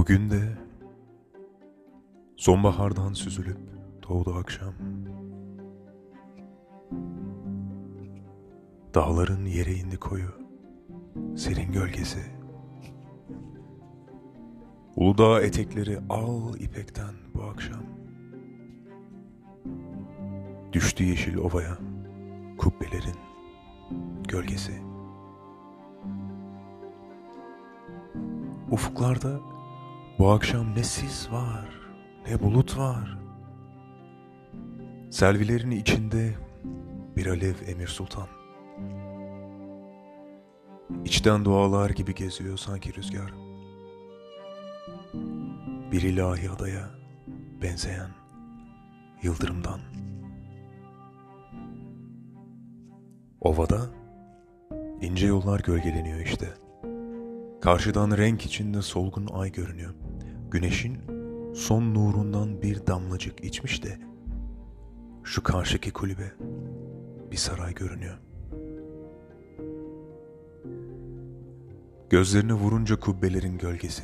Bugün de sonbahardan süzülüp doğdu akşam. Dağların yere indi koyu, serin gölgesi. Uludağ etekleri al ipekten bu akşam. Düştü yeşil ovaya, kubbelerin gölgesi. Ufuklarda bu akşam ne sis var, ne bulut var. Selvilerin içinde bir alev Emir Sultan. İçten dualar gibi geziyor sanki rüzgar. Bir ilahi adaya benzeyen yıldırımdan. Ovada ince yollar gölgeleniyor işte. Karşıdan renk içinde solgun ay görünüyor. Güneşin son nurundan bir damlacık içmiş de şu karşıki kulübe bir saray görünüyor. Gözlerini vurunca kubbelerin gölgesi,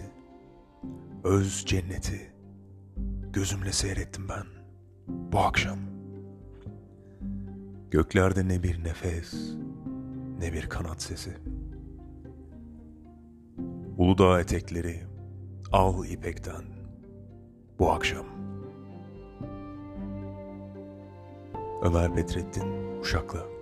öz cenneti gözümle seyrettim ben bu akşam. Göklerde ne bir nefes, ne bir kanat sesi. Uludağ etekleri al ipekten bu akşam. Ömer Bedrettin Uşaklı